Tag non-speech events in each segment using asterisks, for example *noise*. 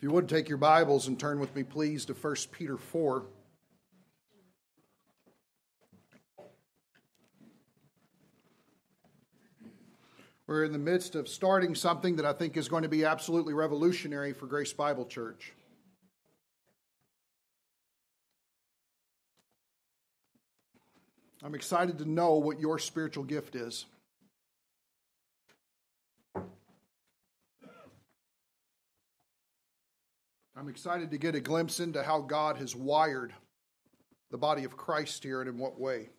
If you would take your Bibles and turn with me, please, to 1 Peter 4. We're in the midst of starting something that I think is going to be absolutely revolutionary for Grace Bible Church. I'm excited to know what your spiritual gift is. I'm excited to get a glimpse into how God has wired the body of Christ here and in what way.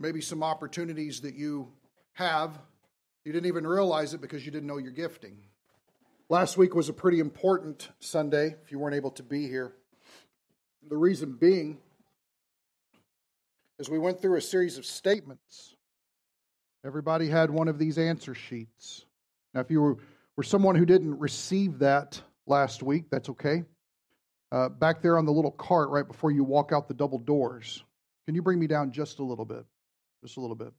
Maybe some opportunities that you have, you didn't even realize it because you didn't know your gifting. Last week was a pretty important Sunday if you weren't able to be here. The reason being is we went through a series of statements. Everybody had one of these answer sheets. Now, if you were for someone who didn't receive that last week, that's okay. Uh, back there on the little cart right before you walk out the double doors, can you bring me down just a little bit? Just a little bit.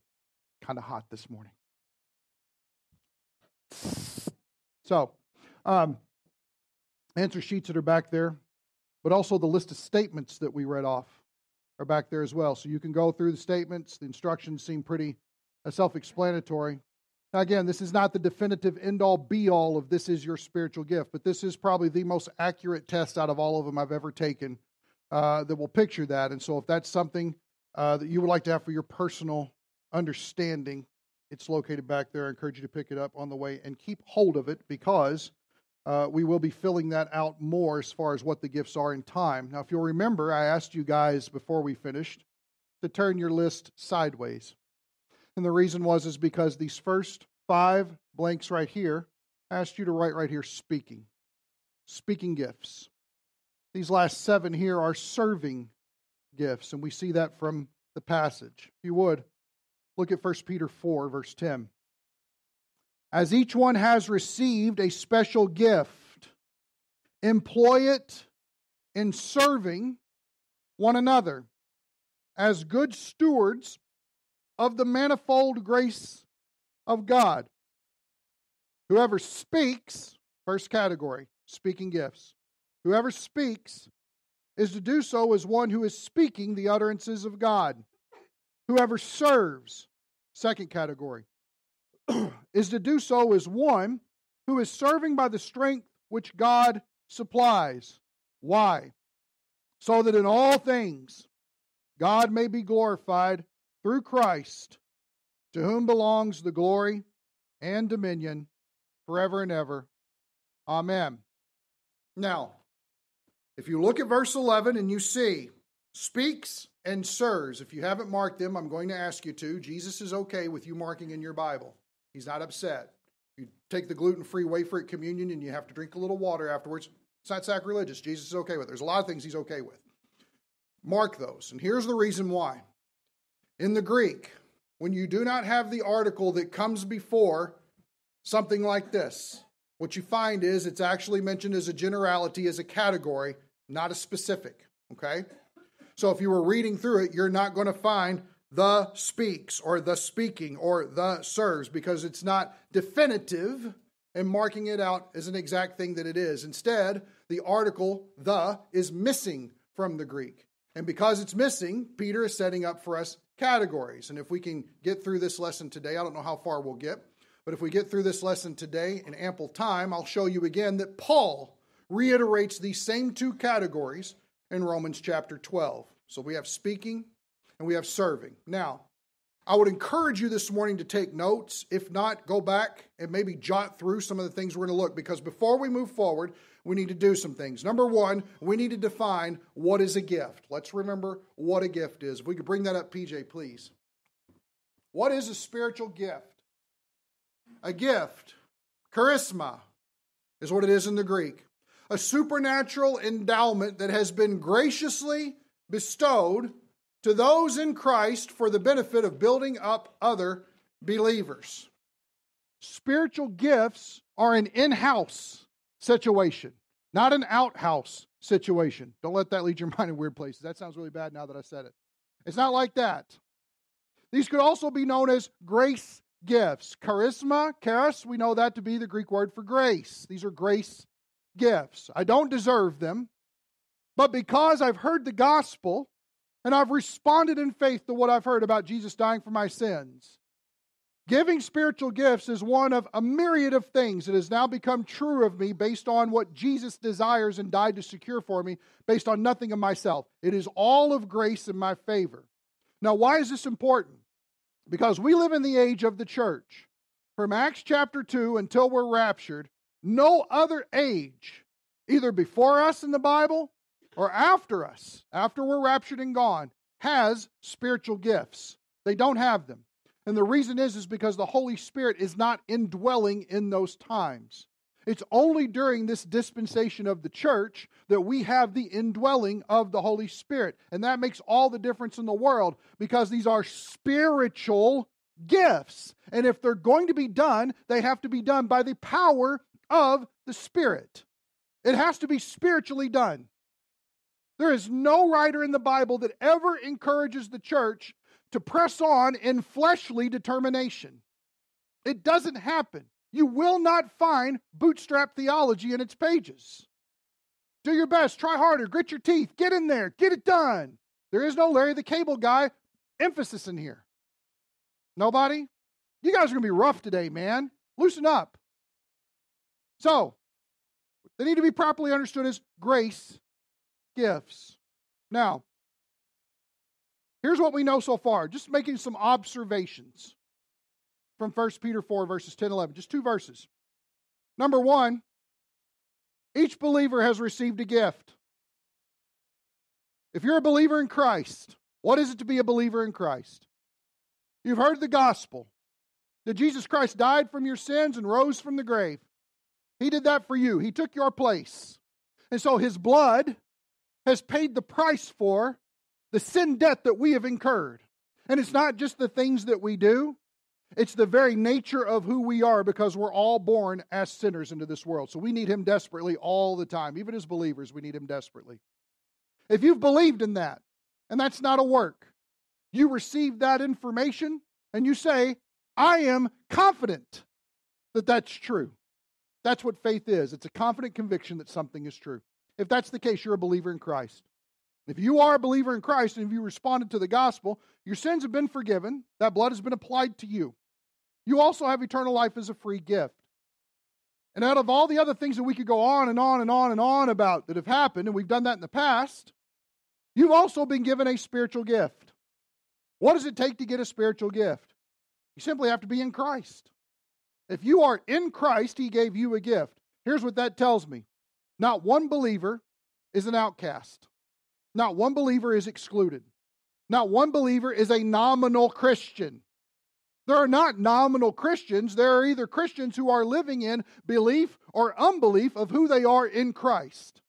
Kind of hot this morning. So, um, answer sheets that are back there, but also the list of statements that we read off are back there as well. So you can go through the statements. The instructions seem pretty uh, self explanatory. Now, again, this is not the definitive end all be all of this is your spiritual gift, but this is probably the most accurate test out of all of them I've ever taken uh, that will picture that. And so, if that's something uh, that you would like to have for your personal understanding, it's located back there. I encourage you to pick it up on the way and keep hold of it because uh, we will be filling that out more as far as what the gifts are in time. Now, if you'll remember, I asked you guys before we finished to turn your list sideways. And the reason was is because these first five blanks right here, asked you to write right here speaking. Speaking gifts. These last seven here are serving gifts, and we see that from the passage. If you would, look at 1 Peter 4, verse 10. As each one has received a special gift, employ it in serving one another as good stewards of the manifold grace of God. Whoever speaks, first category, speaking gifts. Whoever speaks is to do so as one who is speaking the utterances of God. Whoever serves, second category, *clears throat* is to do so as one who is serving by the strength which God supplies. Why? So that in all things God may be glorified through Christ, to whom belongs the glory and dominion forever and ever. Amen. Now, if you look at verse 11 and you see speaks and sirs, if you haven't marked them, I'm going to ask you to. Jesus is okay with you marking in your Bible, he's not upset. You take the gluten free wafer at communion and you have to drink a little water afterwards. It's not sacrilegious. Jesus is okay with it. There's a lot of things he's okay with. Mark those. And here's the reason why. In the Greek, when you do not have the article that comes before something like this, what you find is it's actually mentioned as a generality, as a category, not a specific. Okay? So if you were reading through it, you're not going to find the speaks or the speaking or the serves because it's not definitive and marking it out as an exact thing that it is. Instead, the article the is missing from the Greek. And because it's missing, Peter is setting up for us categories. And if we can get through this lesson today, I don't know how far we'll get, but if we get through this lesson today in ample time, I'll show you again that Paul reiterates these same two categories in Romans chapter 12. So we have speaking and we have serving. Now, I would encourage you this morning to take notes. If not, go back and maybe jot through some of the things we're going to look because before we move forward, we need to do some things. Number one, we need to define what is a gift. Let's remember what a gift is. If we could bring that up, PJ, please. What is a spiritual gift? A gift, charisma, is what it is in the Greek. A supernatural endowment that has been graciously bestowed to those in Christ for the benefit of building up other believers. Spiritual gifts are an in house situation, not an outhouse situation. Don't let that lead your *laughs* mind in weird places. That sounds really bad now that I said it. It's not like that. These could also be known as grace gifts. Charisma, charis, we know that to be the Greek word for grace. These are grace gifts. I don't deserve them, but because I've heard the gospel and I've responded in faith to what I've heard about Jesus dying for my sins, Giving spiritual gifts is one of a myriad of things that has now become true of me based on what Jesus desires and died to secure for me, based on nothing of myself. It is all of grace in my favor. Now, why is this important? Because we live in the age of the church. From Acts chapter 2 until we're raptured, no other age, either before us in the Bible or after us, after we're raptured and gone, has spiritual gifts. They don't have them. And the reason is is because the Holy Spirit is not indwelling in those times. It's only during this dispensation of the church that we have the indwelling of the Holy Spirit. And that makes all the difference in the world because these are spiritual gifts. And if they're going to be done, they have to be done by the power of the Spirit. It has to be spiritually done. There is no writer in the Bible that ever encourages the church to press on in fleshly determination. It doesn't happen. You will not find bootstrap theology in its pages. Do your best, try harder, grit your teeth, get in there, get it done. There is no Larry the Cable Guy emphasis in here. Nobody? You guys are going to be rough today, man. Loosen up. So, they need to be properly understood as grace gifts. Now, Here's what we know so far, just making some observations from 1 Peter 4, verses 10 11. Just two verses. Number one, each believer has received a gift. If you're a believer in Christ, what is it to be a believer in Christ? You've heard the gospel that Jesus Christ died from your sins and rose from the grave. He did that for you, He took your place. And so His blood has paid the price for the sin debt that we have incurred. And it's not just the things that we do, it's the very nature of who we are because we're all born as sinners into this world. So we need Him desperately all the time. Even as believers, we need Him desperately. If you've believed in that, and that's not a work, you receive that information and you say, I am confident that that's true. That's what faith is. It's a confident conviction that something is true. If that's the case, you're a believer in Christ. If you are a believer in Christ and if you responded to the gospel, your sins have been forgiven. That blood has been applied to you. You also have eternal life as a free gift. And out of all the other things that we could go on and on and on and on about that have happened, and we've done that in the past, you've also been given a spiritual gift. What does it take to get a spiritual gift? You simply have to be in Christ. If you are in Christ, He gave you a gift. Here's what that tells me not one believer is an outcast. Not one believer is excluded. Not one believer is a nominal Christian. There are not nominal Christians. There are either Christians who are living in belief or unbelief of who they are in Christ.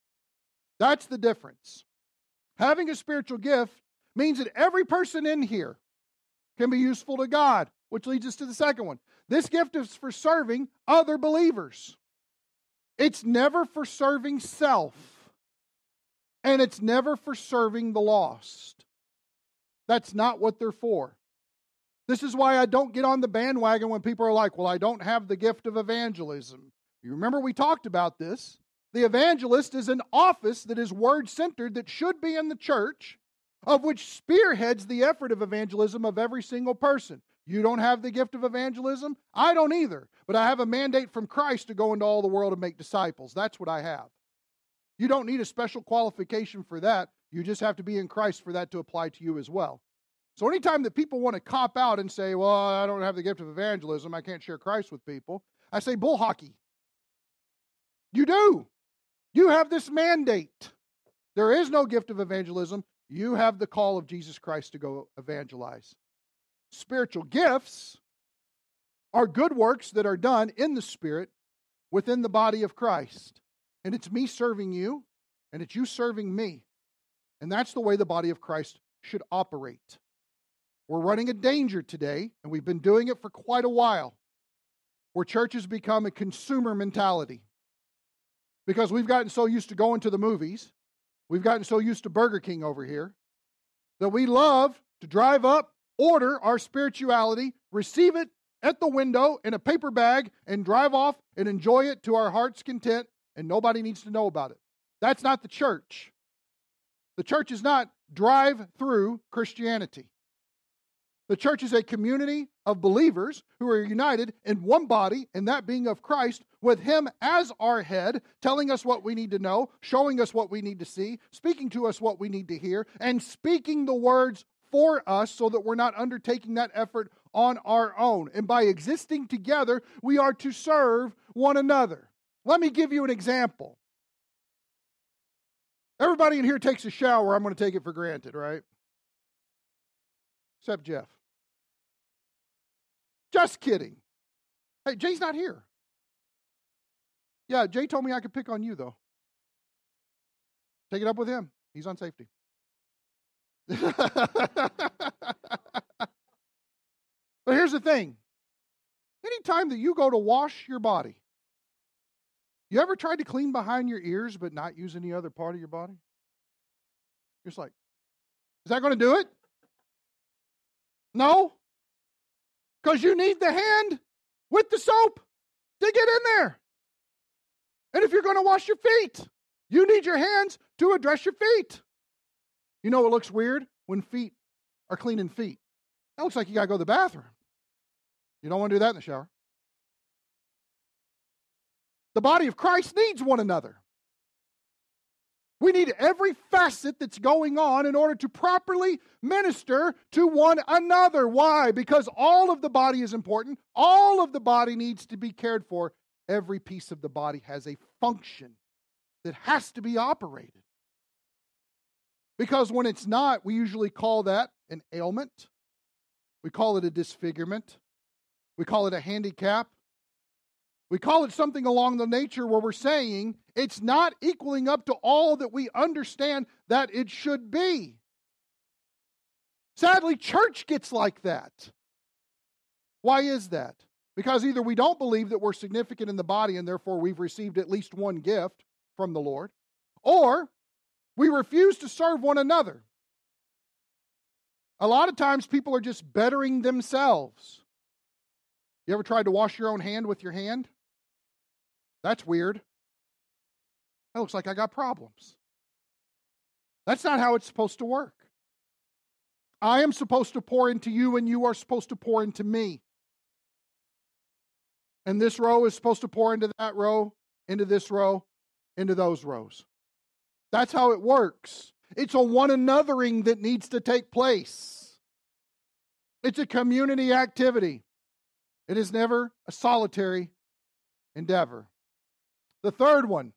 That's the difference. Having a spiritual gift means that every person in here can be useful to God, which leads us to the second one. This gift is for serving other believers, it's never for serving self. And it's never for serving the lost. That's not what they're for. This is why I don't get on the bandwagon when people are like, well, I don't have the gift of evangelism. You remember we talked about this. The evangelist is an office that is word centered that should be in the church, of which spearheads the effort of evangelism of every single person. You don't have the gift of evangelism? I don't either. But I have a mandate from Christ to go into all the world and make disciples. That's what I have. You don't need a special qualification for that. You just have to be in Christ for that to apply to you as well. So, anytime that people want to cop out and say, Well, I don't have the gift of evangelism, I can't share Christ with people, I say, Bull hockey. You do. You have this mandate. There is no gift of evangelism. You have the call of Jesus Christ to go evangelize. Spiritual gifts are good works that are done in the Spirit within the body of Christ. And it's me serving you, and it's you serving me. And that's the way the body of Christ should operate. We're running a danger today, and we've been doing it for quite a while, where churches become a consumer mentality. Because we've gotten so used to going to the movies, we've gotten so used to Burger King over here, that we love to drive up, order our spirituality, receive it, at the window in a paper bag and drive off and enjoy it to our heart's content, and nobody needs to know about it. That's not the church. The church is not drive through Christianity. The church is a community of believers who are united in one body, and that being of Christ, with Him as our head, telling us what we need to know, showing us what we need to see, speaking to us what we need to hear, and speaking the words for us so that we're not undertaking that effort on our own. And by existing together, we are to serve one another. Let me give you an example. Everybody in here takes a shower. I'm going to take it for granted, right? Except Jeff. Just kidding. Hey, Jay's not here. Yeah, Jay told me I could pick on you, though. Take it up with him. He's on safety. *laughs* but here's the thing anytime that you go to wash your body, you ever tried to clean behind your ears but not use any other part of your body? You're just like, is that going to do it? No. Because you need the hand with the soap to get in there. And if you're going to wash your feet, you need your hands to address your feet. You know what looks weird? When feet are cleaning feet. That looks like you got to go to the bathroom. You don't want to do that in the shower. The body of Christ needs one another. We need every facet that's going on in order to properly minister to one another. Why? Because all of the body is important. All of the body needs to be cared for. Every piece of the body has a function that has to be operated. Because when it's not, we usually call that an ailment. We call it a disfigurement. We call it a handicap. We call it something along the nature where we're saying it's not equaling up to all that we understand that it should be. Sadly, church gets like that. Why is that? Because either we don't believe that we're significant in the body and therefore we've received at least one gift from the Lord, or we refuse to serve one another. A lot of times people are just bettering themselves. You ever tried to wash your own hand with your hand? That's weird. Oh, that looks like I got problems. That's not how it's supposed to work. I am supposed to pour into you, and you are supposed to pour into me. And this row is supposed to pour into that row, into this row, into those rows. That's how it works. It's a one anothering that needs to take place. It's a community activity. It is never a solitary endeavor. The third one,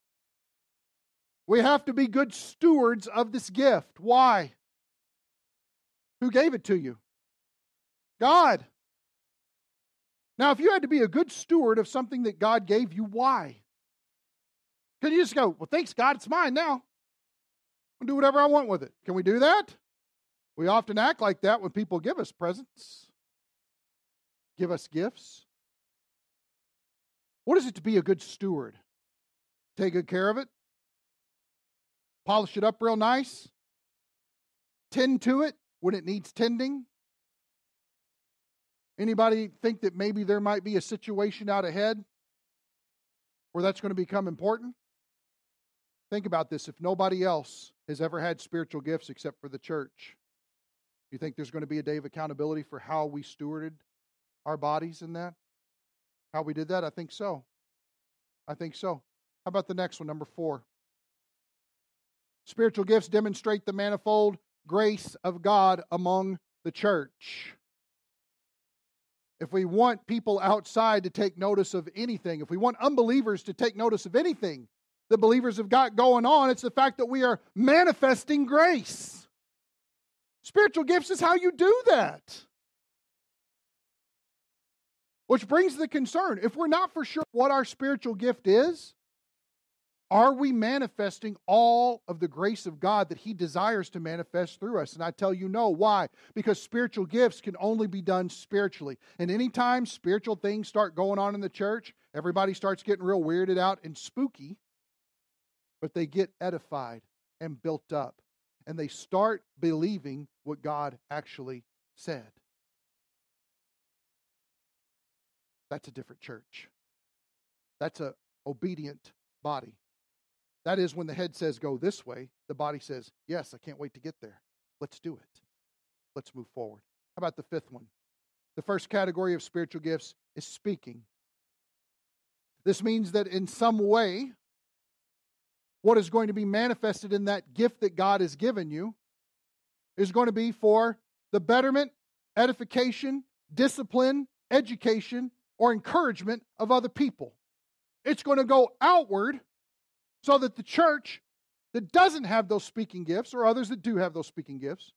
we have to be good stewards of this gift. Why? Who gave it to you? God. Now, if you had to be a good steward of something that God gave you, why? Can you just go, well, thanks, God, it's mine now? I'll do whatever I want with it. Can we do that? We often act like that when people give us presents, give us gifts. What is it to be a good steward? Take good care of it, polish it up real nice, tend to it when it needs tending. Anybody think that maybe there might be a situation out ahead where that's going to become important? Think about this. If nobody else has ever had spiritual gifts except for the church, you think there's going to be a day of accountability for how we stewarded our bodies in that? How we did that? I think so. I think so. How about the next one, number four? Spiritual gifts demonstrate the manifold grace of God among the church. If we want people outside to take notice of anything, if we want unbelievers to take notice of anything, the believers have got going on. It's the fact that we are manifesting grace. Spiritual gifts is how you do that. Which brings the concern if we're not for sure what our spiritual gift is, are we manifesting all of the grace of God that He desires to manifest through us? And I tell you no. Why? Because spiritual gifts can only be done spiritually. And anytime spiritual things start going on in the church, everybody starts getting real weirded out and spooky but they get edified and built up. And they start believing what God actually said. That's a different church. That's a obedient body. That is when the head says go this way, the body says, "Yes, I can't wait to get there. Let's do it. Let's move forward." How about the fifth one? The first category of spiritual gifts is speaking. This means that in some way, what is going to be manifested in that gift that God has given you is going to be for the betterment, edification, discipline, education, or encouragement of other people. It's going to go outward so that the church that doesn't have those speaking gifts, or others that do have those speaking gifts,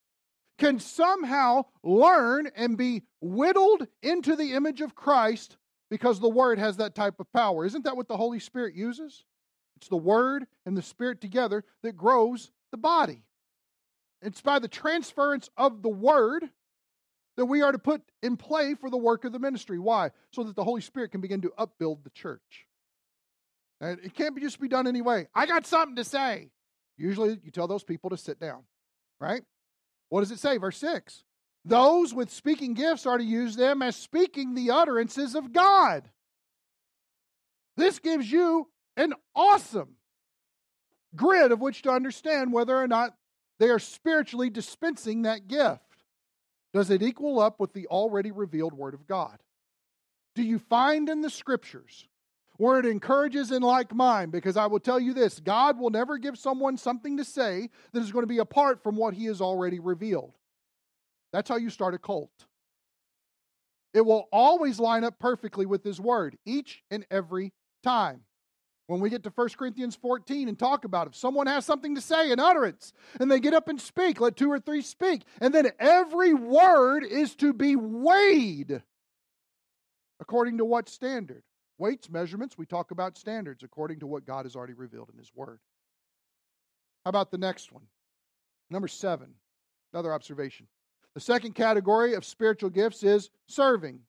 can somehow learn and be whittled into the image of Christ because the Word has that type of power. Isn't that what the Holy Spirit uses? It's the Word and the Spirit together that grows the body. It's by the transference of the Word that we are to put in play for the work of the ministry. Why? So that the Holy Spirit can begin to upbuild the church. It can't be just be done anyway. I got something to say. Usually you tell those people to sit down, right? What does it say? Verse 6 Those with speaking gifts are to use them as speaking the utterances of God. This gives you an awesome grid of which to understand whether or not they are spiritually dispensing that gift. Does it equal up with the already revealed Word of God? Do you find in the Scriptures where it encourages in like mind? Because I will tell you this God will never give someone something to say that is going to be apart from what He has already revealed. That's how you start a cult. It will always line up perfectly with His Word, each and every time. When we get to 1 Corinthians 14 and talk about it, if someone has something to say, an utterance, and they get up and speak, let two or three speak. And then every word is to be weighed according to what standard? Weights, measurements, we talk about standards according to what God has already revealed in His Word. How about the next one? Number seven, another observation. The second category of spiritual gifts is serving.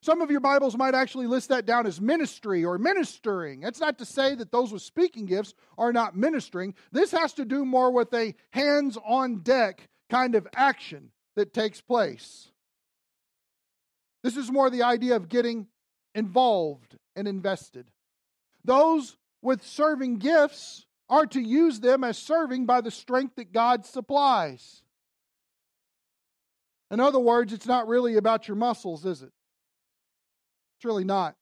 Some of your Bibles might actually list that down as ministry or ministering. That's not to say that those with speaking gifts are not ministering. This has to do more with a hands on deck kind of action that takes place. This is more the idea of getting involved and invested. Those with serving gifts are to use them as serving by the strength that God supplies. In other words, it's not really about your muscles, is it? It's really not.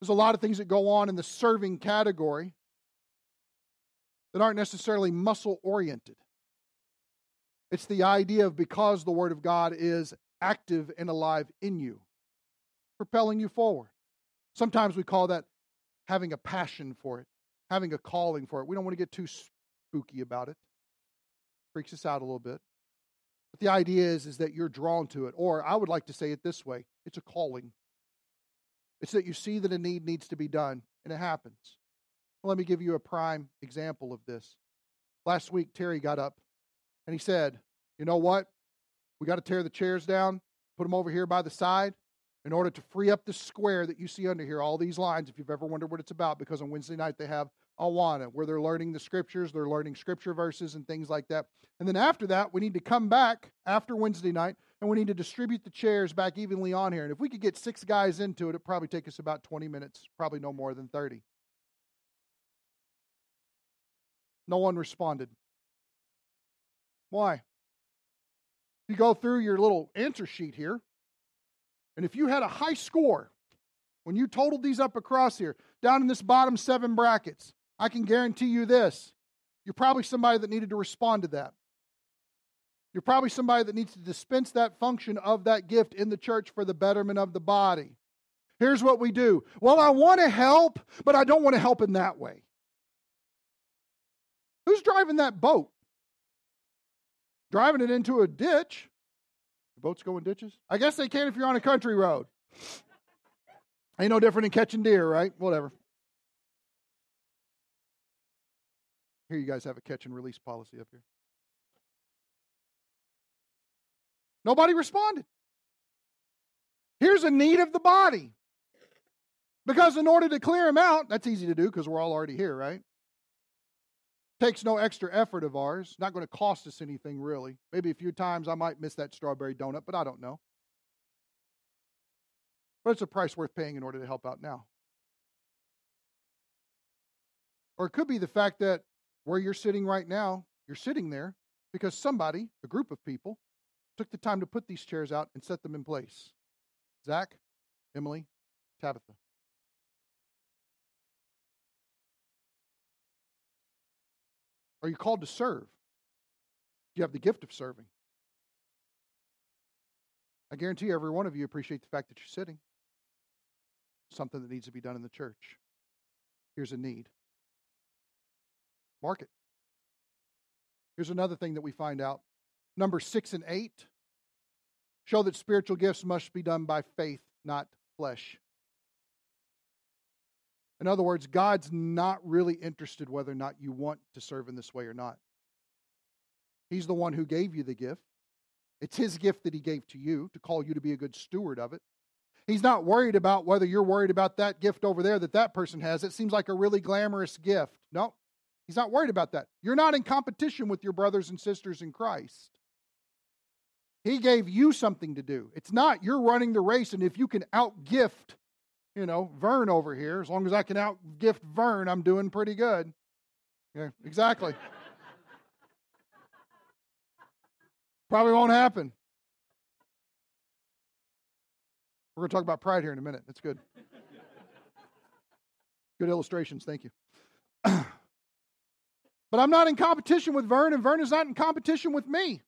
There's a lot of things that go on in the serving category that aren't necessarily muscle oriented. It's the idea of because the Word of God is active and alive in you, propelling you forward. Sometimes we call that having a passion for it, having a calling for it. We don't want to get too spooky about it. Freaks us out a little bit. But the idea is, is that you're drawn to it. Or I would like to say it this way it's a calling. It's that you see that a need needs to be done, and it happens. Well, let me give you a prime example of this. Last week, Terry got up and he said, You know what? We got to tear the chairs down, put them over here by the side in order to free up the square that you see under here, all these lines, if you've ever wondered what it's about, because on Wednesday night they have Awana, where they're learning the scriptures, they're learning scripture verses and things like that. And then after that, we need to come back after Wednesday night and we need to distribute the chairs back evenly on here. And if we could get six guys into it, it'd probably take us about 20 minutes, probably no more than 30. No one responded. Why? You go through your little answer sheet here, and if you had a high score when you totaled these up across here, down in this bottom seven brackets, I can guarantee you this. You're probably somebody that needed to respond to that. You're probably somebody that needs to dispense that function of that gift in the church for the betterment of the body. Here's what we do well, I want to help, but I don't want to help in that way. Who's driving that boat? Driving it into a ditch. Boats go in ditches? I guess they can if you're on a country road. Ain't no different than catching deer, right? Whatever. Here, you guys have a catch and release policy up here. Nobody responded. Here's a need of the body. Because in order to clear them out, that's easy to do because we're all already here, right? Takes no extra effort of ours. Not going to cost us anything really. Maybe a few times I might miss that strawberry donut, but I don't know. but it's a price worth paying in order to help out now. Or it could be the fact that where you're sitting right now, you're sitting there because somebody, a group of people, took the time to put these chairs out and set them in place. Zach, Emily, Tabitha. Are you called to serve? Do you have the gift of serving? I guarantee every one of you appreciate the fact that you're sitting. Something that needs to be done in the church. Here's a need. Mark it. Here's another thing that we find out. Number six and eight show that spiritual gifts must be done by faith, not flesh. In other words, God's not really interested whether or not you want to serve in this way or not. He's the one who gave you the gift. It's His gift that He gave to you to call you to be a good steward of it. He's not worried about whether you're worried about that gift over there that that person has. It seems like a really glamorous gift. No, He's not worried about that. You're not in competition with your brothers and sisters in Christ. He gave you something to do. It's not you're running the race, and if you can outgift you know, Vern over here. As long as I can outgift Vern, I'm doing pretty good. Yeah, exactly. Probably won't happen. We're going to talk about pride here in a minute. That's good. Good illustrations. Thank you. *clears throat* but I'm not in competition with Vern, and Vern is not in competition with me.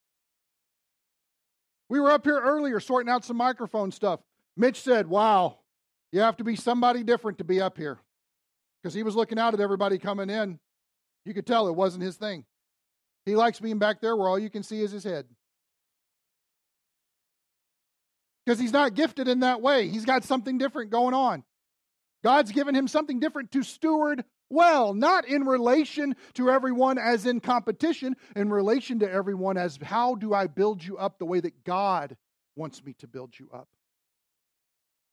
We were up here earlier sorting out some microphone stuff. Mitch said, Wow, you have to be somebody different to be up here. Because he was looking out at everybody coming in. You could tell it wasn't his thing. He likes being back there where all you can see is his head. Because he's not gifted in that way. He's got something different going on. God's given him something different to steward well, not in relation to everyone as in competition, in relation to everyone as how do I build you up the way that God wants me to build you up.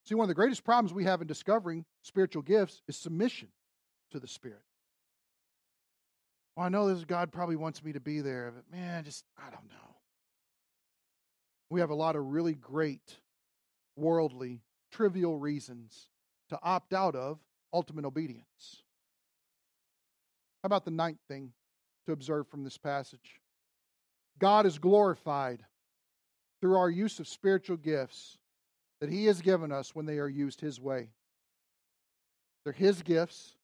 See, one of the greatest problems we have in discovering spiritual gifts is submission to the Spirit. Well, I know this God probably wants me to be there, but man, just, I don't know. We have a lot of really great, worldly, trivial reasons to opt out of ultimate obedience. How about the ninth thing to observe from this passage? God is glorified through our use of spiritual gifts that He has given us when they are used His way. They're His gifts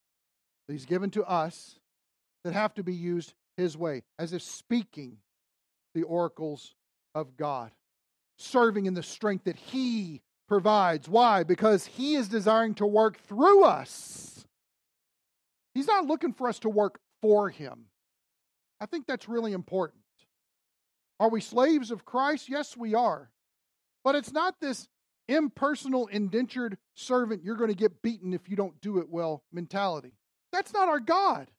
that He's given to us that have to be used His way, as if speaking the oracles of God, serving in the strength that He provides. Why? Because He is desiring to work through us. He's not looking for us to work for Him. I think that's really important. Are we slaves of Christ? Yes, we are. But it's not this impersonal, indentured servant, you're going to get beaten if you don't do it well mentality. That's not our God.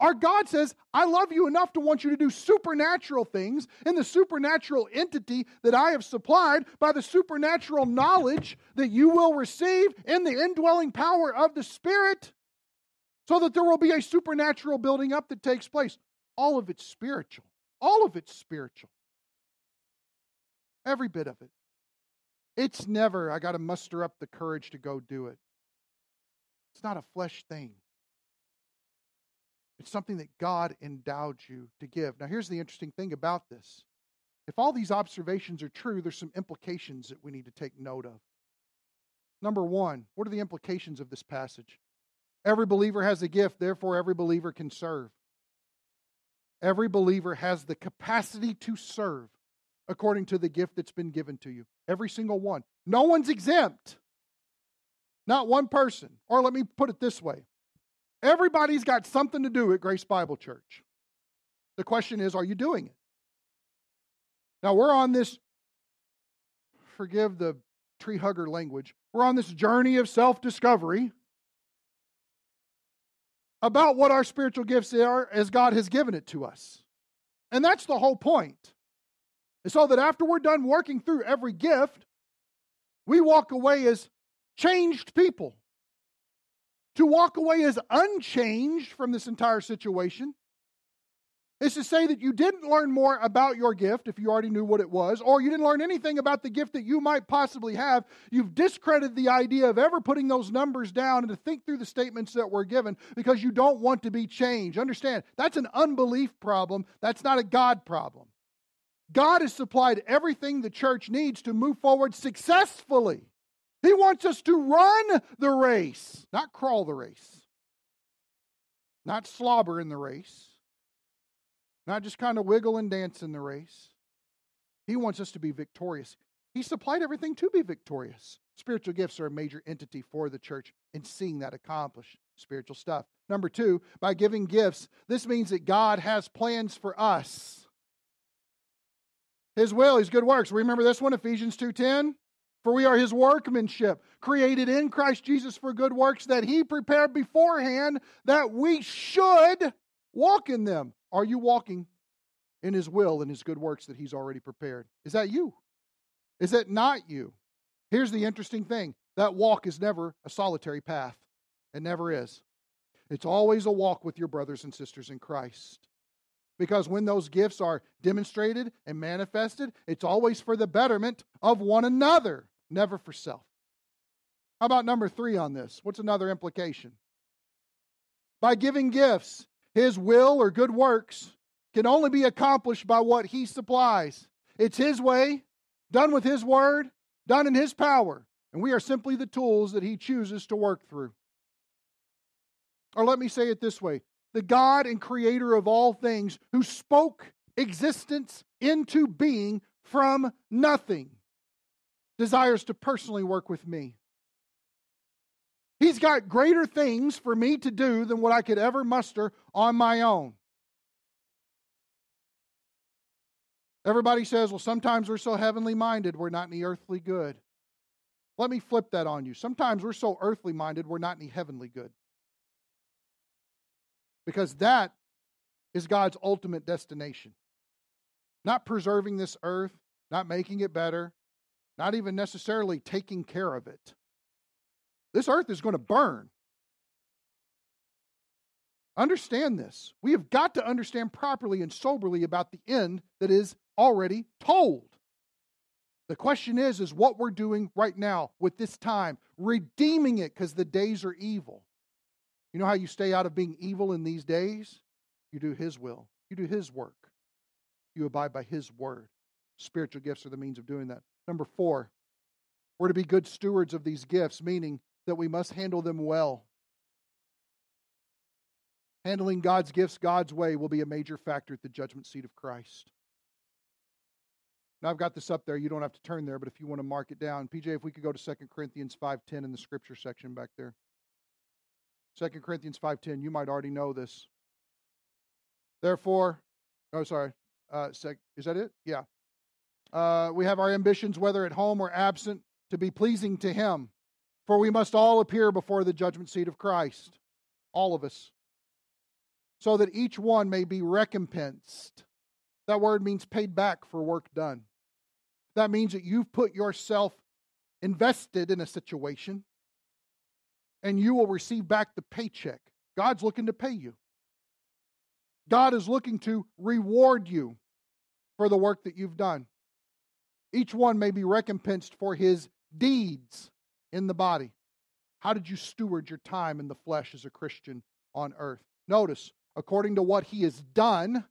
Our God says, I love you enough to want you to do supernatural things in the supernatural entity that I have supplied by the supernatural knowledge that you will receive in the indwelling power of the Spirit, so that there will be a supernatural building up that takes place. All of it's spiritual. All of it's spiritual. Every bit of it. It's never, I got to muster up the courage to go do it. It's not a flesh thing. It's something that God endowed you to give. Now, here's the interesting thing about this. If all these observations are true, there's some implications that we need to take note of. Number one, what are the implications of this passage? Every believer has a gift, therefore, every believer can serve. Every believer has the capacity to serve according to the gift that's been given to you. Every single one. No one's exempt. Not one person. Or let me put it this way everybody's got something to do at Grace Bible Church. The question is, are you doing it? Now, we're on this, forgive the tree hugger language, we're on this journey of self discovery about what our spiritual gifts are as God has given it to us. And that's the whole point so that after we're done working through every gift, we walk away as changed people. To walk away as unchanged from this entire situation is to say that you didn't learn more about your gift if you already knew what it was, or you didn't learn anything about the gift that you might possibly have. You've discredited the idea of ever putting those numbers down and to think through the statements that were given because you don't want to be changed. Understand, that's an unbelief problem, that's not a God problem. God has supplied everything the church needs to move forward successfully. He wants us to run the race, not crawl the race, not slobber in the race not just kind of wiggle and dance in the race. He wants us to be victorious. He supplied everything to be victorious. Spiritual gifts are a major entity for the church in seeing that accomplish spiritual stuff. Number two, by giving gifts, this means that God has plans for us. His will, his good works. Remember this one, Ephesians 2:10? For we are his workmanship, created in Christ Jesus for good works that he prepared beforehand that we should walk in them. Are you walking in His will and His good works that He's already prepared? Is that you? Is it not you? Here's the interesting thing that walk is never a solitary path, it never is. It's always a walk with your brothers and sisters in Christ. Because when those gifts are demonstrated and manifested, it's always for the betterment of one another, never for self. How about number three on this? What's another implication? By giving gifts, his will or good works can only be accomplished by what He supplies. It's His way, done with His word, done in His power, and we are simply the tools that He chooses to work through. Or let me say it this way the God and creator of all things who spoke existence into being from nothing desires to personally work with me. He's got greater things for me to do than what I could ever muster on my own. Everybody says, well, sometimes we're so heavenly minded, we're not any earthly good. Let me flip that on you. Sometimes we're so earthly minded, we're not any heavenly good. Because that is God's ultimate destination. Not preserving this earth, not making it better, not even necessarily taking care of it. This earth is going to burn. Understand this. We have got to understand properly and soberly about the end that is already told. The question is is what we're doing right now with this time, redeeming it because the days are evil. You know how you stay out of being evil in these days? You do his will. You do his work. You abide by his word. Spiritual gifts are the means of doing that. Number 4, we're to be good stewards of these gifts, meaning that we must handle them well. Handling God's gifts God's way will be a major factor at the judgment seat of Christ. Now I've got this up there. You don't have to turn there, but if you want to mark it down, PJ, if we could go to 2 Corinthians 5:10 in the scripture section back there. 2 Corinthians 5:10, you might already know this. Therefore, oh sorry, uh, sec, is that it? Yeah. Uh, we have our ambitions, whether at home or absent, to be pleasing to Him. For we must all appear before the judgment seat of Christ, all of us, so that each one may be recompensed. That word means paid back for work done. That means that you've put yourself invested in a situation and you will receive back the paycheck. God's looking to pay you. God is looking to reward you for the work that you've done. Each one may be recompensed for his deeds in the body? How did you steward your time in the flesh as a Christian on earth? Notice, according to what he has done,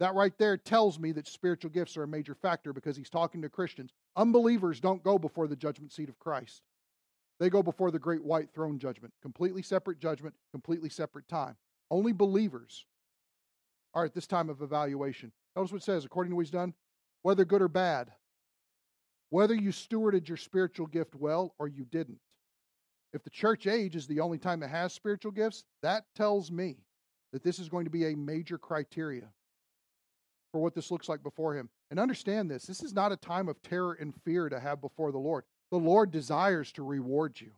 that right there tells me that spiritual gifts are a major factor because he's talking to Christians. Unbelievers don't go before the judgment seat of Christ. They go before the great white throne judgment. Completely separate judgment, completely separate time. Only believers are at this time of evaluation. Notice what it says, according to what he's done, whether good or bad whether you stewarded your spiritual gift well or you didn't. If the church age is the only time it has spiritual gifts, that tells me that this is going to be a major criteria for what this looks like before Him. And understand this this is not a time of terror and fear to have before the Lord. The Lord desires to reward you.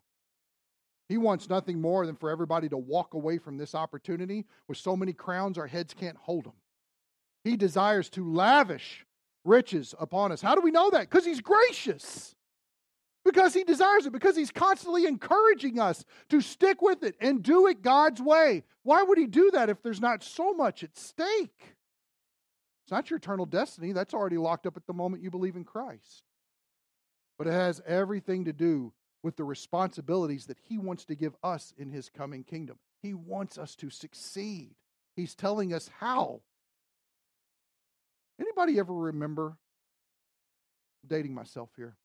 He wants nothing more than for everybody to walk away from this opportunity with so many crowns our heads can't hold them. He desires to lavish riches upon us. How do we know that? Because He's gracious. Because He desires it. Because He's constantly encouraging us to stick with it and do it God's way. Why would He do that if there's not so much at stake? It's not your eternal destiny. That's already locked up at the moment you believe in Christ. But it has everything to do with the responsibilities that He wants to give us in His coming kingdom. He wants us to succeed. He's telling us how. Anybody ever remember dating myself here?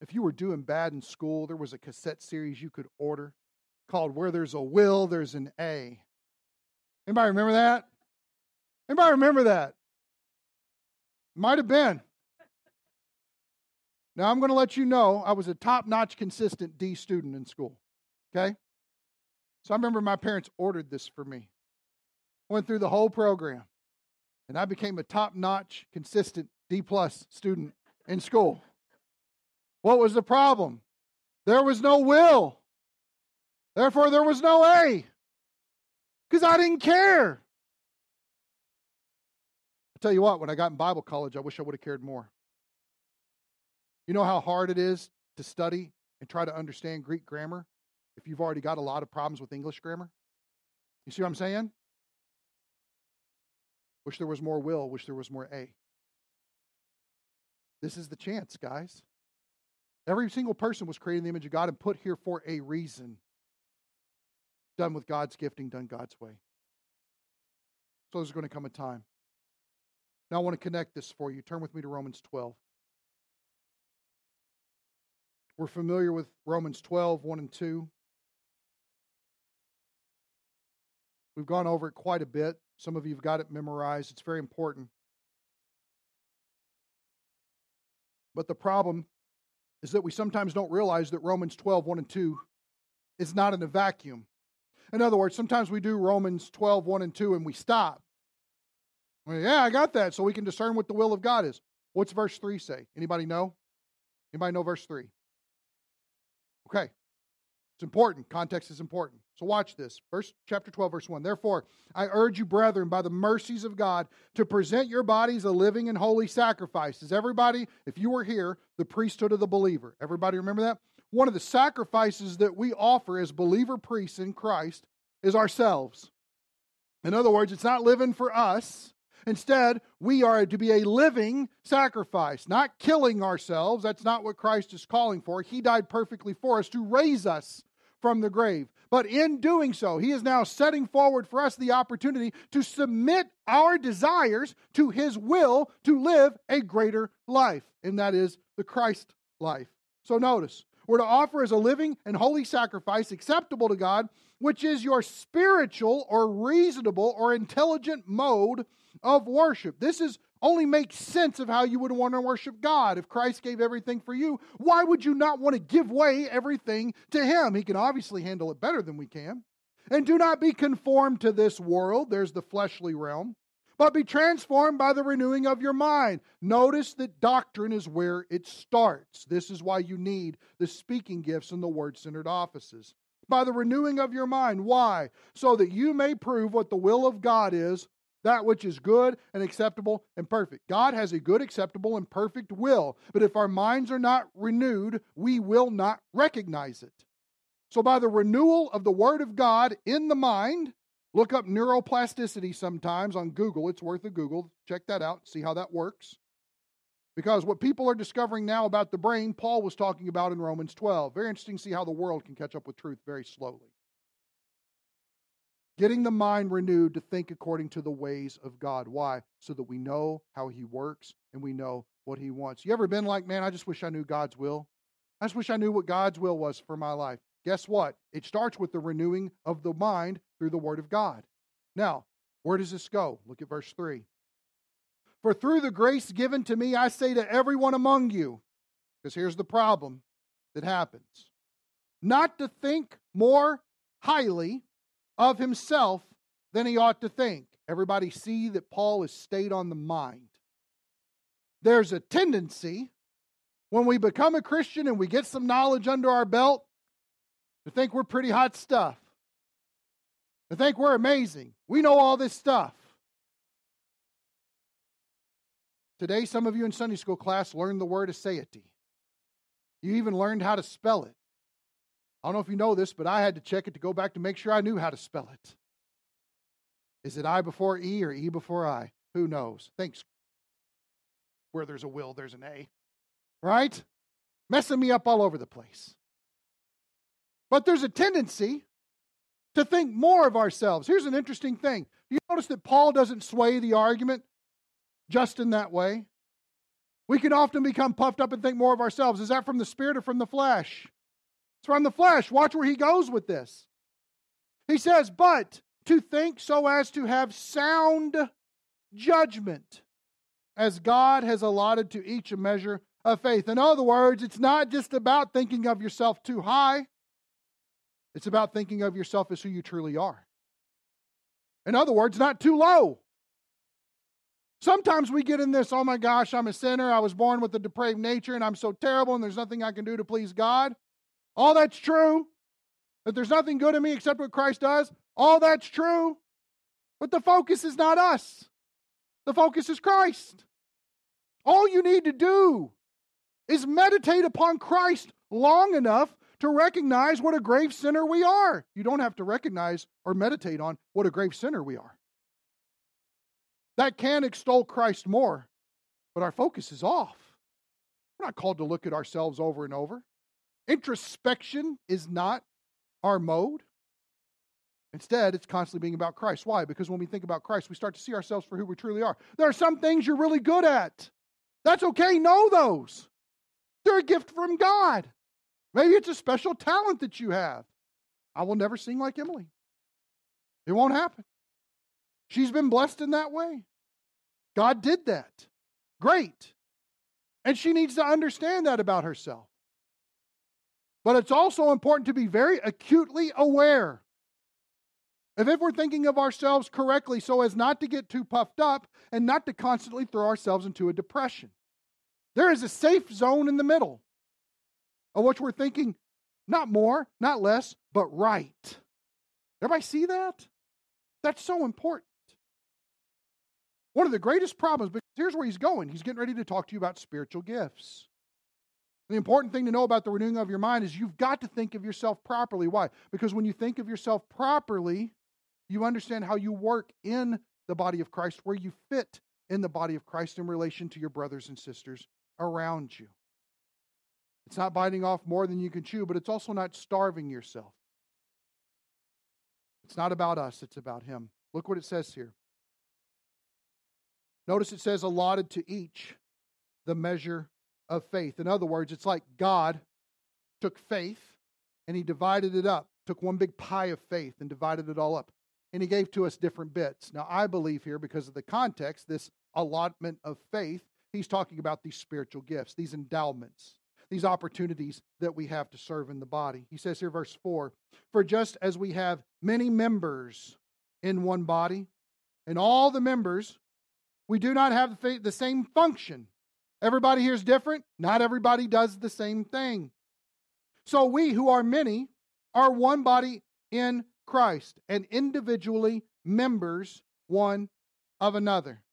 If you were doing bad in school, there was a cassette series you could order called Where There's a Will, There's an A. Anybody remember that? Anybody remember that? Might have been. Now, I'm going to let you know I was a top notch, consistent D student in school. Okay? So I remember my parents ordered this for me. Went through the whole program. And I became a top notch, consistent D plus student in school. What was the problem? There was no will. Therefore, there was no A. Because I didn't care. I tell you what, when I got in Bible college, I wish I would have cared more. You know how hard it is to study and try to understand Greek grammar if you've already got a lot of problems with English grammar? You see what I'm saying? Wish there was more will, wish there was more A. This is the chance, guys. Every single person was created in the image of God and put here for a reason. Done with God's gifting, done God's way. So there's going to come a time. Now I want to connect this for you. Turn with me to Romans 12. We're familiar with Romans 12, 1 and 2. We've gone over it quite a bit. Some of you have got it memorized. It's very important. But the problem is that we sometimes don't realize that Romans 12, 1 and 2 is not in a vacuum. In other words, sometimes we do Romans 12, 1 and 2 and we stop. Well, yeah, I got that. So we can discern what the will of God is. What's verse 3 say? Anybody know? Anybody know verse 3? Okay. It's important. Context is important. So watch this. Verse chapter 12, verse 1. Therefore, I urge you, brethren, by the mercies of God, to present your bodies a living and holy sacrifice. Is everybody, if you were here, the priesthood of the believer? Everybody remember that? One of the sacrifices that we offer as believer priests in Christ is ourselves. In other words, it's not living for us, Instead, we are to be a living sacrifice, not killing ourselves. That's not what Christ is calling for. He died perfectly for us to raise us from the grave. But in doing so, He is now setting forward for us the opportunity to submit our desires to His will to live a greater life, and that is the Christ life. So notice, we're to offer as a living and holy sacrifice acceptable to God, which is your spiritual or reasonable or intelligent mode of worship. This is only makes sense of how you would want to worship God. If Christ gave everything for you, why would you not want to give away everything to Him? He can obviously handle it better than we can. And do not be conformed to this world, there's the fleshly realm, but be transformed by the renewing of your mind. Notice that doctrine is where it starts. This is why you need the speaking gifts and the word centered offices. By the renewing of your mind. Why? So that you may prove what the will of God is, that which is good and acceptable and perfect. God has a good, acceptable, and perfect will, but if our minds are not renewed, we will not recognize it. So, by the renewal of the Word of God in the mind, look up neuroplasticity sometimes on Google. It's worth a Google. Check that out, see how that works. Because what people are discovering now about the brain, Paul was talking about in Romans 12. Very interesting to see how the world can catch up with truth very slowly. Getting the mind renewed to think according to the ways of God. Why? So that we know how He works and we know what He wants. You ever been like, man, I just wish I knew God's will? I just wish I knew what God's will was for my life. Guess what? It starts with the renewing of the mind through the Word of God. Now, where does this go? Look at verse 3. For through the grace given to me, I say to everyone among you, because here's the problem that happens not to think more highly of himself than he ought to think. Everybody see that Paul is stayed on the mind. There's a tendency when we become a Christian and we get some knowledge under our belt to think we're pretty hot stuff. To think we're amazing. We know all this stuff. Today, some of you in Sunday school class learned the word aseity. You even learned how to spell it. I don't know if you know this, but I had to check it to go back to make sure I knew how to spell it. Is it I before E or E before I? Who knows? Thanks. Where there's a will, there's an A. Right? Messing me up all over the place. But there's a tendency to think more of ourselves. Here's an interesting thing. Do you notice that Paul doesn't sway the argument just in that way. We can often become puffed up and think more of ourselves. Is that from the spirit or from the flesh? It's from the flesh. Watch where he goes with this. He says, But to think so as to have sound judgment, as God has allotted to each a measure of faith. In other words, it's not just about thinking of yourself too high, it's about thinking of yourself as who you truly are. In other words, not too low. Sometimes we get in this, oh my gosh, I'm a sinner. I was born with a depraved nature and I'm so terrible and there's nothing I can do to please God. All that's true. That there's nothing good in me except what Christ does. All that's true. But the focus is not us, the focus is Christ. All you need to do is meditate upon Christ long enough to recognize what a grave sinner we are. You don't have to recognize or meditate on what a grave sinner we are. That can extol Christ more, but our focus is off. We're not called to look at ourselves over and over. Introspection is not our mode. Instead, it's constantly being about Christ. Why? Because when we think about Christ, we start to see ourselves for who we truly are. There are some things you're really good at. That's okay. Know those. They're a gift from God. Maybe it's a special talent that you have. I will never sing like Emily. It won't happen. She's been blessed in that way. God did that. Great. And she needs to understand that about herself. But it's also important to be very acutely aware of if we're thinking of ourselves correctly so as not to get too puffed up and not to constantly throw ourselves into a depression. There is a safe zone in the middle of which we're thinking not more, not less, but right. Everybody see that? That's so important. One of the greatest problems, because here's where he's going. He's getting ready to talk to you about spiritual gifts. The important thing to know about the renewing of your mind is you've got to think of yourself properly. Why? Because when you think of yourself properly, you understand how you work in the body of Christ, where you fit in the body of Christ in relation to your brothers and sisters around you. It's not biting off more than you can chew, but it's also not starving yourself. It's not about us, it's about Him. Look what it says here. Notice it says allotted to each the measure of faith. In other words, it's like God took faith and he divided it up, took one big pie of faith and divided it all up. And he gave to us different bits. Now, I believe here, because of the context, this allotment of faith, he's talking about these spiritual gifts, these endowments, these opportunities that we have to serve in the body. He says here, verse 4 For just as we have many members in one body, and all the members we do not have the same function. Everybody here is different. Not everybody does the same thing. So we, who are many, are one body in Christ and individually members one of another.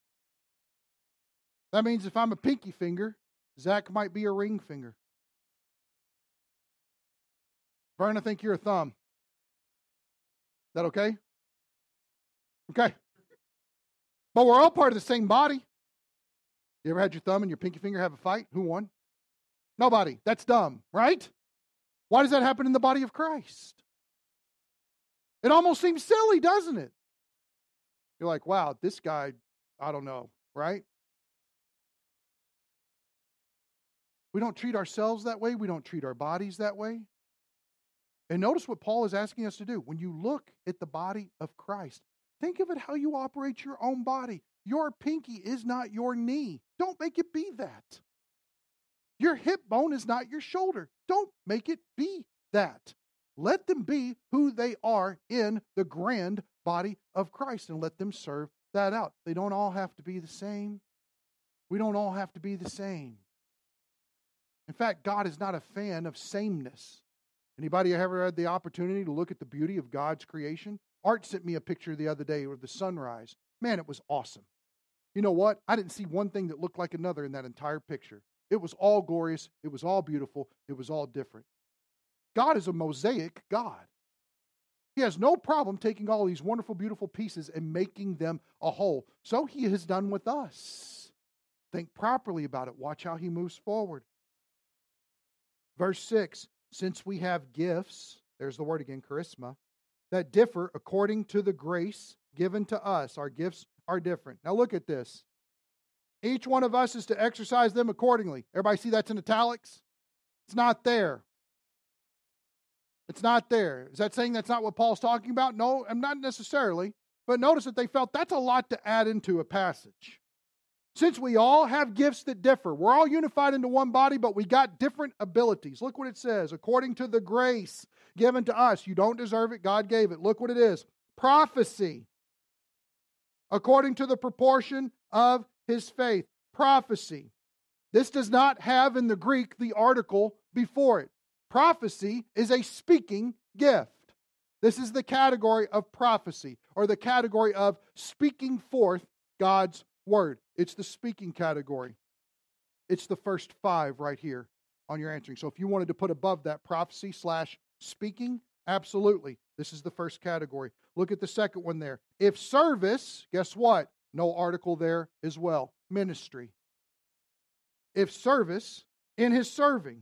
That means if I'm a pinky finger, Zach might be a ring finger. Vern, I think you're a thumb. Is that okay? Okay. But we're all part of the same body. You ever had your thumb and your pinky finger have a fight? Who won? Nobody. That's dumb, right? Why does that happen in the body of Christ? It almost seems silly, doesn't it? You're like, wow, this guy, I don't know, right? We don't treat ourselves that way. We don't treat our bodies that way. And notice what Paul is asking us to do. When you look at the body of Christ, Think of it how you operate your own body. Your pinky is not your knee. Don't make it be that. Your hip bone is not your shoulder. Don't make it be that. Let them be who they are in the grand body of Christ and let them serve that out. They don't all have to be the same. We don't all have to be the same. In fact, God is not a fan of sameness. Anybody ever had the opportunity to look at the beauty of God's creation? Art sent me a picture the other day of the sunrise. Man, it was awesome. You know what? I didn't see one thing that looked like another in that entire picture. It was all glorious, it was all beautiful, it was all different. God is a mosaic God. He has no problem taking all these wonderful, beautiful pieces and making them a whole. So he has done with us. Think properly about it. Watch how he moves forward. Verse 6 Since we have gifts, there's the word again, charisma, that differ according to the grace given to us. Our gifts are different. Now look at this. Each one of us is to exercise them accordingly. Everybody see that's in italics? It's not there. It's not there. Is that saying that's not what Paul's talking about? No, I'm not necessarily. But notice that they felt that's a lot to add into a passage. Since we all have gifts that differ, we're all unified into one body, but we got different abilities. Look what it says according to the grace given to us. You don't deserve it, God gave it. Look what it is prophecy, according to the proportion of his faith. Prophecy. This does not have in the Greek the article before it. Prophecy is a speaking gift. This is the category of prophecy, or the category of speaking forth God's word. It's the speaking category. It's the first five right here on your answering. So if you wanted to put above that prophecy slash speaking, absolutely. This is the first category. Look at the second one there. If service, guess what? No article there as well. Ministry. If service, in his serving.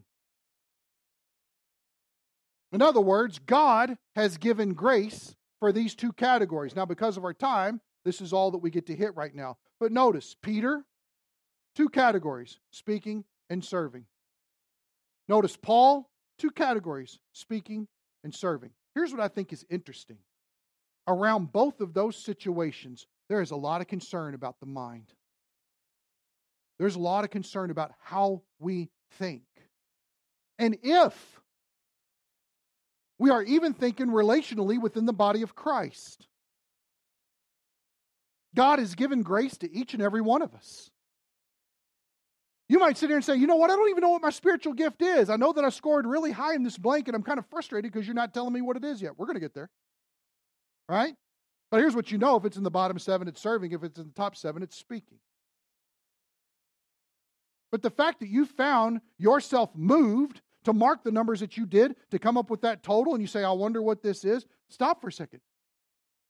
In other words, God has given grace for these two categories. Now, because of our time, this is all that we get to hit right now. But notice, Peter, two categories speaking and serving. Notice, Paul, two categories speaking and serving. Here's what I think is interesting. Around both of those situations, there is a lot of concern about the mind. There's a lot of concern about how we think. And if we are even thinking relationally within the body of Christ, God has given grace to each and every one of us. You might sit here and say, you know what? I don't even know what my spiritual gift is. I know that I scored really high in this blank and I'm kind of frustrated because you're not telling me what it is yet. We're going to get there. Right? But here's what you know if it's in the bottom seven, it's serving. If it's in the top seven, it's speaking. But the fact that you found yourself moved to mark the numbers that you did to come up with that total and you say, I wonder what this is, stop for a second.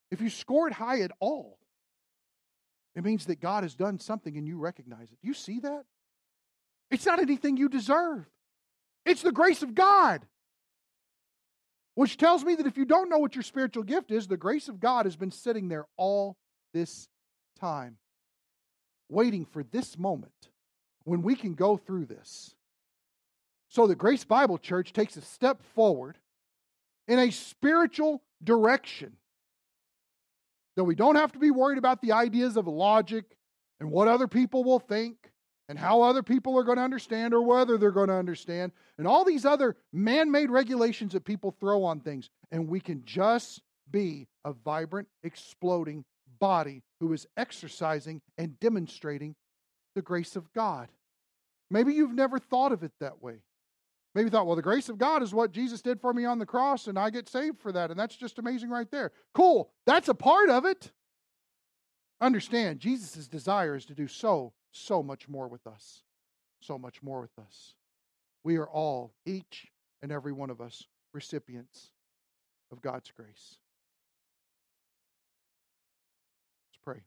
If you scored high at all, it means that God has done something and you recognize it. Do you see that? It's not anything you deserve, it's the grace of God. Which tells me that if you don't know what your spiritual gift is, the grace of God has been sitting there all this time, waiting for this moment when we can go through this. So the Grace Bible Church takes a step forward in a spiritual direction that we don't have to be worried about the ideas of logic and what other people will think and how other people are going to understand or whether they're going to understand and all these other man made regulations that people throw on things. And we can just be a vibrant, exploding body who is exercising and demonstrating the grace of God. Maybe you've never thought of it that way. Maybe thought, well, the grace of God is what Jesus did for me on the cross, and I get saved for that. And that's just amazing right there. Cool. That's a part of it. Understand, Jesus' desire is to do so, so much more with us. So much more with us. We are all, each and every one of us, recipients of God's grace. Let's pray.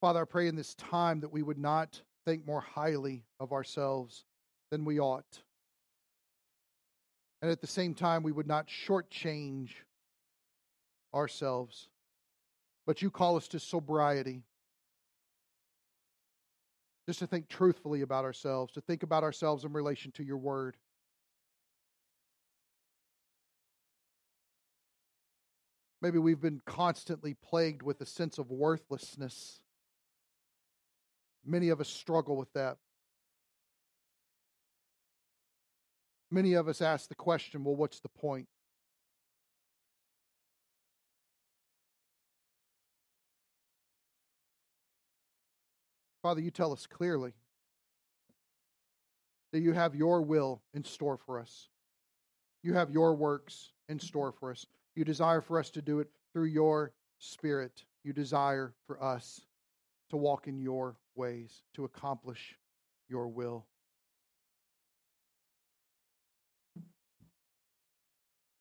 Father, I pray in this time that we would not think more highly of ourselves than we ought. And at the same time, we would not shortchange ourselves. But you call us to sobriety. Just to think truthfully about ourselves, to think about ourselves in relation to your word. Maybe we've been constantly plagued with a sense of worthlessness Many of us struggle with that. Many of us ask the question well, what's the point? Father, you tell us clearly that you have your will in store for us. You have your works in store for us. You desire for us to do it through your Spirit. You desire for us to walk in your ways, to accomplish your will.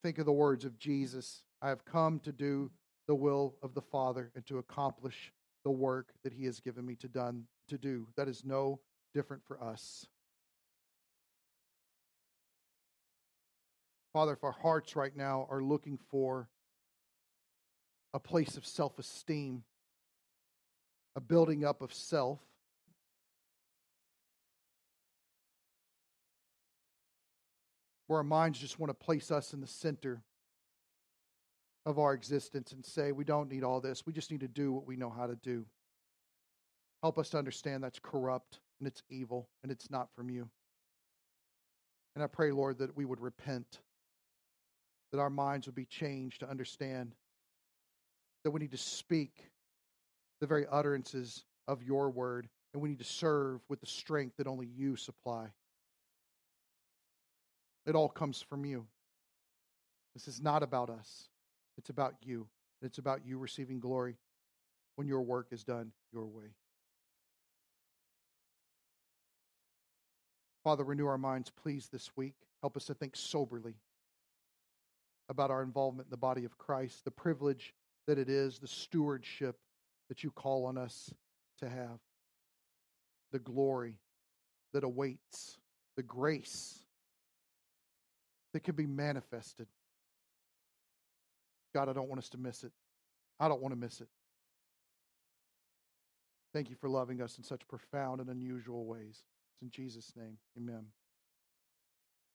think of the words of Jesus I have come to do the will of the Father and to accomplish the work that He has given me to, done, to do. That is no different for us. Father, if our hearts right now are looking for a place of self esteem, a building up of self, where our minds just want to place us in the center of our existence and say, we don't need all this. We just need to do what we know how to do. Help us to understand that's corrupt and it's evil and it's not from you. And I pray, Lord, that we would repent, that our minds would be changed to understand that we need to speak the very utterances of your word and we need to serve with the strength that only you supply. It all comes from you. This is not about us, it's about you. It's about you receiving glory when your work is done your way. Father, renew our minds, please, this week. Help us to think soberly about our involvement in the body of Christ, the privilege that it is, the stewardship that you call on us to have, the glory that awaits, the grace that can be manifested. God, I don't want us to miss it. I don't want to miss it. Thank you for loving us in such profound and unusual ways. It's in Jesus' name. Amen.